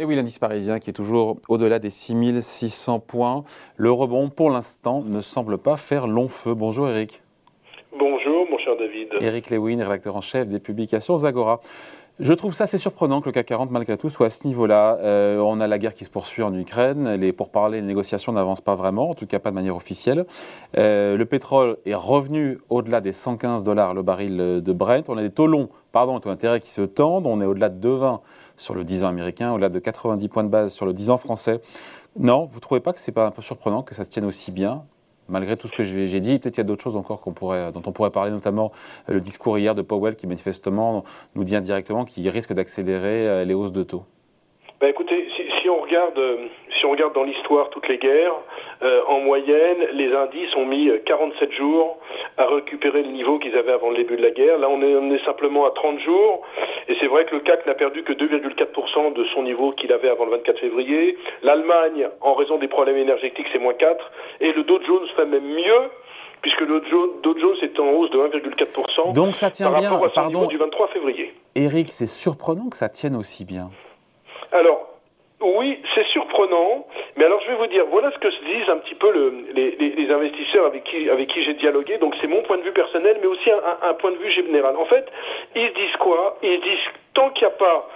Et oui, l'indice parisien qui est toujours au-delà des 6600 points. Le rebond, pour l'instant, ne semble pas faire long feu. Bonjour Eric. Bonjour mon cher David. Eric Lewin, rédacteur en chef des publications Zagora. Je trouve ça assez surprenant que le CAC 40, malgré tout, soit à ce niveau-là. Euh, on a la guerre qui se poursuit en Ukraine. Les pourparlers, les négociations n'avancent pas vraiment, en tout cas pas de manière officielle. Euh, le pétrole est revenu au-delà des 115 dollars le baril de Brent. On a des taux longs, pardon, taux d'intérêt qui se tendent. On est au-delà de 2,20 sur le 10 ans américain, au-delà de 90 points de base sur le 10 ans français. Non, vous ne trouvez pas que c'est pas un peu surprenant que ça se tienne aussi bien malgré tout ce que j'ai dit, peut-être qu'il y a d'autres choses encore dont on pourrait parler, notamment euh, le discours hier de Powell qui manifestement nous dit indirectement qu'il risque d'accélérer euh, les hausses de taux. Ben écoutez, euh, si on regarde dans l'histoire toutes les guerres, en moyenne, les indices ont mis 47 jours à récupérer le niveau qu'ils avaient avant le début de la guerre. Là, on est, on est simplement à 30 jours. Et c'est vrai que le CAC n'a perdu que 2,4% de son niveau qu'il avait avant le 24 février. L'Allemagne, en raison des problèmes énergétiques, c'est moins 4. Et le Dow Jones fait même mieux puisque le Dow Jones est en hausse de 1,4%. Donc ça tient par bien, rapport à son pardon. Niveau du 23 février. Eric, c'est surprenant que ça tienne aussi bien. Alors, oui, c'est surprenant, mais alors je vais vous dire, voilà ce que se disent un petit peu le, les, investisseurs avec qui, avec qui j'ai dialogué, donc c'est mon point de vue personnel, mais aussi un, un, point de vue général. En fait, ils disent quoi? Ils disent, tant qu'il n'y a pas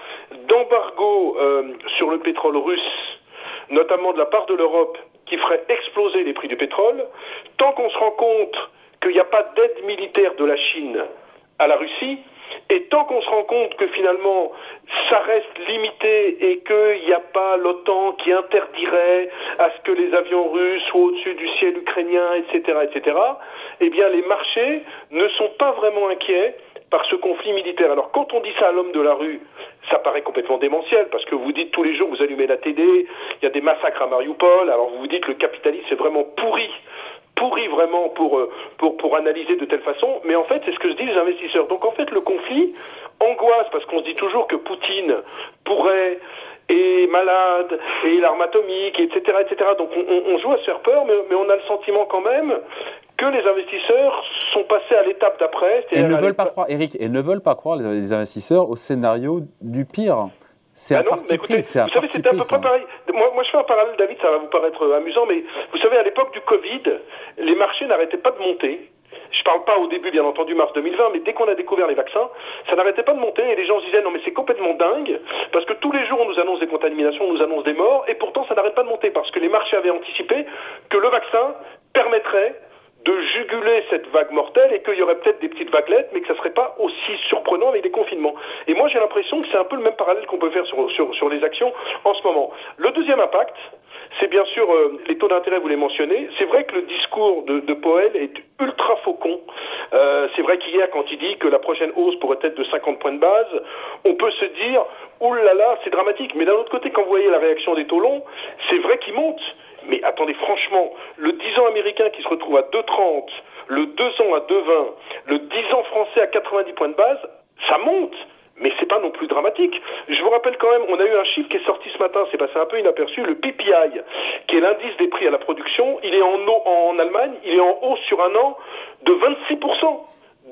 d'embargo euh, sur le pétrole russe, notamment de la part de l'Europe, qui ferait exploser les prix du pétrole, tant qu'on se rend compte qu'il n'y a pas d'aide militaire de la Chine à la Russie, et tant qu'on se rend compte que finalement ça reste limité et qu'il n'y a pas l'OTAN qui interdirait à ce que les avions russes soient au-dessus du ciel ukrainien, etc., etc., eh bien les marchés ne sont pas vraiment inquiets par ce conflit militaire. Alors quand on dit ça à l'homme de la rue, ça paraît complètement démentiel parce que vous dites tous les jours, vous allumez la TD, il y a des massacres à Mariupol, alors vous vous dites le capitalisme est vraiment pourri pourri vraiment pour, euh, pour, pour analyser de telle façon, mais en fait, c'est ce que se disent les investisseurs. Donc en fait, le conflit angoisse parce qu'on se dit toujours que Poutine pourrait est malade, et l'arme atomique, etc., etc. Donc on, on, joue à se faire peur, mais, mais on a le sentiment quand même que les investisseurs sont passés à l'étape d'après. Et ne veulent pas croire, Eric, et ne veulent pas croire les investisseurs au scénario du pire. C'est bah un parti écoutez, Vous savez, c'était à peu près pareil. Moi, moi, je fais un parallèle, David, ça va vous paraître amusant, mais vous savez, à l'époque du Covid, les marchés n'arrêtaient pas de monter. Je parle pas au début, bien entendu, mars 2020, mais dès qu'on a découvert les vaccins, ça n'arrêtait pas de monter et les gens se disaient non mais c'est complètement dingue parce que tous les jours on nous annonce des contaminations, on nous annonce des morts et pourtant ça n'arrête pas de monter parce que les marchés avaient anticipé que le vaccin permettrait de juguler cette vague mortelle et qu'il y aurait peut-être des petites vaguelettes, mais que ça serait pas aussi surprenant avec des confinements. Et moi, j'ai l'impression que c'est un peu le même parallèle qu'on peut faire sur, sur, sur, les actions en ce moment. Le deuxième impact, c'est bien sûr euh, les taux d'intérêt, vous les mentionnez. C'est vrai que le discours de, de Powell est ultra faucon. Euh, c'est vrai qu'hier, quand il dit que la prochaine hausse pourrait être de 50 points de base, on peut se dire, oulala, là là, c'est dramatique. Mais d'un autre côté, quand vous voyez la réaction des taux longs, c'est vrai qu'ils montent. Mais attendez, franchement, le 10 ans américain qui se retrouve à 2,30, le 2 ans à 2,20, le 10 ans français à 90 points de base, ça monte. Mais c'est pas non plus dramatique. Je vous rappelle quand même, on a eu un chiffre qui est sorti ce matin, c'est passé un peu inaperçu, le PPI, qui est l'indice des prix à la production, il est en, en Allemagne, il est en hausse sur un an de 26%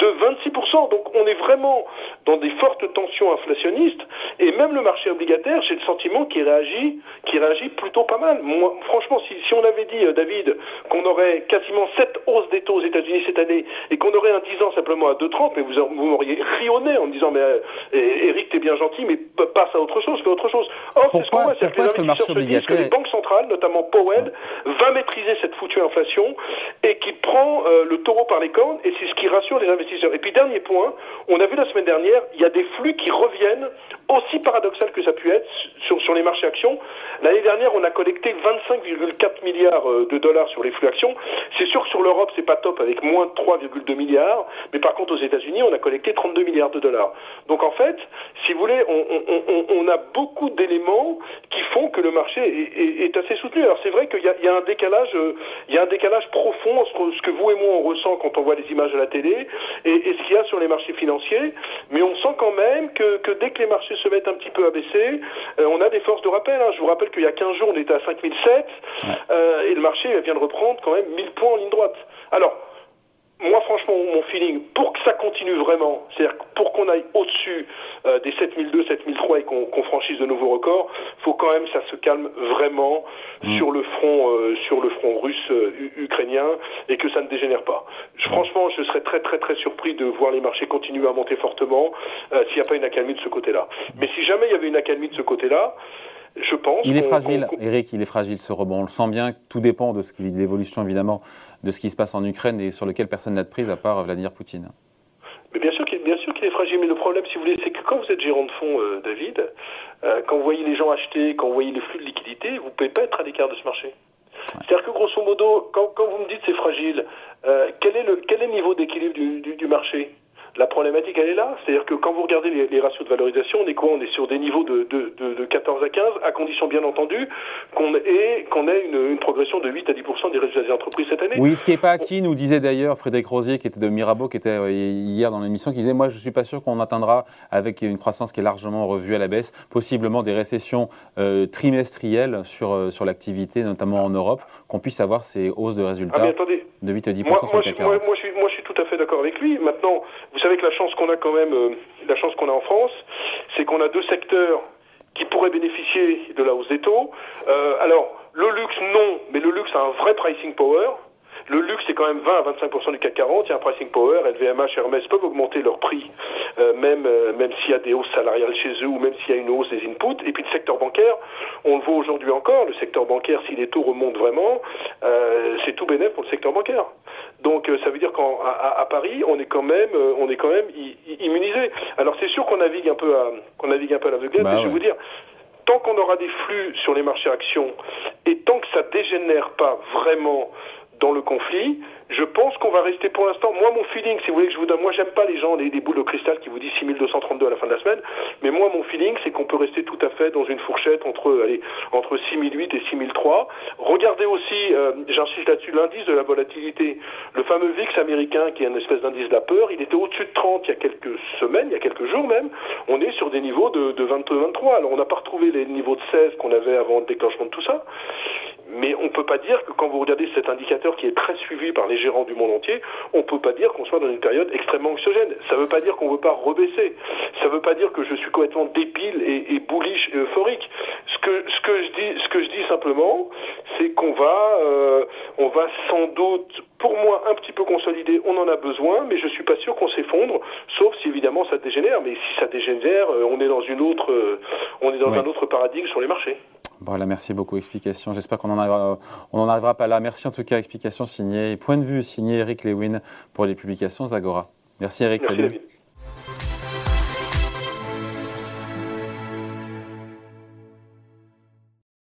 de 26%. Donc on est vraiment dans des fortes tensions inflationnistes et même le marché obligataire, j'ai le sentiment qu'il réagit, qui réagit plutôt pas mal. Moi, franchement, si, si on avait dit, euh, David, qu'on aurait quasiment 7 hausses des taux aux États-Unis cette année et qu'on aurait un 10 ans simplement à 2,30, mais vous, vous m'auriez rionné en me disant, mais euh, Eric, t'es bien gentil, mais passe à autre chose, fais autre chose. Or, c'est ce qu'on voit, c'est que les investisseurs se disent que les banques centrales, notamment Powell, va maîtriser cette foutue inflation et qui prend euh, le taureau par les cornes et c'est ce qui rassure les investisseurs et puis dernier point, on a vu la semaine dernière, il y a des flux qui reviennent, aussi paradoxal que ça pu être, sur, les marchés actions. L'année dernière, on a collecté 25,4 milliards euh, de dollars sur les flux actions. C'est sûr que sur l'Europe, c'est pas top avec moins de 3,2 milliards, mais par contre aux États-Unis, on a collecté 32 milliards de dollars. Donc en fait, si vous voulez, on, a beaucoup d'éléments font que le marché est, est, est assez soutenu. Alors c'est vrai qu'il y, y a, un décalage, euh, il y a un décalage profond entre ce que vous et moi on ressent quand on voit les images de la télé et, et ce qu'il y a sur les marchés financiers, mais on sent quand même que, que, dès que les marchés se mettent un petit peu à baisser, euh, on a des forces de rappel. Hein. Je vous rappelle qu'il y a 15 jours, on était à 5007, euh, et le marché vient de reprendre quand même 1000 points en ligne droite. Alors, moi, franchement, mon feeling, pour que ça continue vraiment, c'est-à-dire pour qu'on aille au-dessus euh, des 7002, 7003 et qu'on franchisse de nouveaux records, faut quand même que ça se calme vraiment mm. sur le front, euh, sur le front russe euh, ukrainien et que ça ne dégénère pas. franchement, je serais très très très surpris de voir les marchés continuer à monter fortement s'il n'y a pas une accalmie de ce côté-là. Mais si jamais il y avait une accalmie de ce côté-là, je pense. Il est fragile, Eric, il est fragile ce rebond. On le sent bien, tout dépend de, ce qui, de l'évolution évidemment de ce qui se passe en Ukraine et sur lequel personne n'a de prise à part Vladimir Poutine. Mais bien sûr qu'il est fragile, mais le problème, si vous voulez, c'est que quand vous êtes gérant de fonds, euh, David, euh, quand vous voyez les gens acheter, quand vous voyez les flux de liquidités, vous ne pouvez pas être à l'écart de ce marché. C'est-à-dire que grosso modo, quand, quand, vous me dites c'est fragile, euh, quel, est le, quel est le niveau d'équilibre du, du, du marché? La problématique, elle est là. C'est-à-dire que quand vous regardez les, ratios de valorisation, on est quoi? On est sur des niveaux de, de, de, 14 à 15, à condition bien entendu qu'on ait, qu'on ait une, une, progression de 8 à 10% des résultats des entreprises cette année. Oui, ce qui n'est pas acquis, nous disait d'ailleurs Frédéric Rosier, qui était de Mirabeau, qui était euh, hier dans l'émission, qui disait Moi, je ne suis pas sûr qu'on atteindra, avec une croissance qui est largement revue à la baisse, possiblement des récessions euh, trimestrielles sur, euh, sur l'activité, notamment en Europe, qu'on puisse avoir ces hausses de résultats ah, de 8 à 10 moi, sur moi, je, moi, je suis, moi, je suis tout à fait d'accord avec lui. Maintenant, vous savez que la chance qu'on a quand même, euh, la chance qu'on a en France, c'est qu'on a deux secteurs qui pourraient bénéficier de la hausse des taux. Euh, alors, le luxe, non, mais le luxe a un vrai pricing power. Le luxe, c'est quand même 20 à 25% du CAC 40. Il y a un pricing power. LVMH, Hermès peuvent augmenter leur prix, euh, même, euh, même s'il y a des hausses salariales chez eux ou même s'il y a une hausse des inputs. Et puis le secteur bancaire, on le voit aujourd'hui encore. Le secteur bancaire, si les taux remontent vraiment, euh, c'est tout bénéf pour le secteur bancaire. Donc ça veut dire qu'à à, Paris, on est quand même, on est quand même immunisé. Alors c'est sûr qu'on navigue un peu à, qu'on navigue un peu à l'aveuglette, bah mais je vais vous dire, tant qu'on aura des flux sur les marchés actions et tant que ça dégénère pas vraiment dans le conflit. Je pense qu'on va rester pour l'instant. Moi, mon feeling, si vous voulez que je vous donne, moi, j'aime pas les gens, les, boules de cristal qui vous disent 6232 à la fin de la semaine. Mais moi, mon feeling, c'est qu'on peut rester tout à fait dans une fourchette entre, allez, entre 6008 et 6003. Regardez aussi, euh, j'insiste là-dessus, l'indice de la volatilité. Le fameux VIX américain, qui est une espèce d'indice de la peur, il était au-dessus de 30 il y a quelques semaines, il y a quelques jours même. On est sur des niveaux de, de 22-23. Alors, on n'a pas retrouvé les niveaux de 16 qu'on avait avant le déclenchement de tout ça. Mais on ne peut pas dire que quand vous regardez cet indicateur qui est très suivi par les gérants du monde entier, on ne peut pas dire qu'on soit dans une période extrêmement anxiogène. Ça ne veut pas dire qu'on ne veut pas rebaisser. Ça ne veut pas dire que je suis complètement débile et, et bullish et euphorique. Ce que, ce que je dis, ce que je dis simplement, c'est qu'on va, euh, on va sans doute, pour moi, un petit peu consolider. On en a besoin, mais je suis pas sûr qu'on s'effondre, sauf si évidemment ça dégénère. Mais si ça dégénère, euh, on est dans une autre, euh, on est dans un autre paradigme sur les marchés. Voilà, merci beaucoup. Explication. J'espère qu'on n'en arrivera, on arrivera pas là. Merci en tout cas. Explication signée, point de vue signé Eric Lewin pour les publications Zagora. Merci Eric. salut.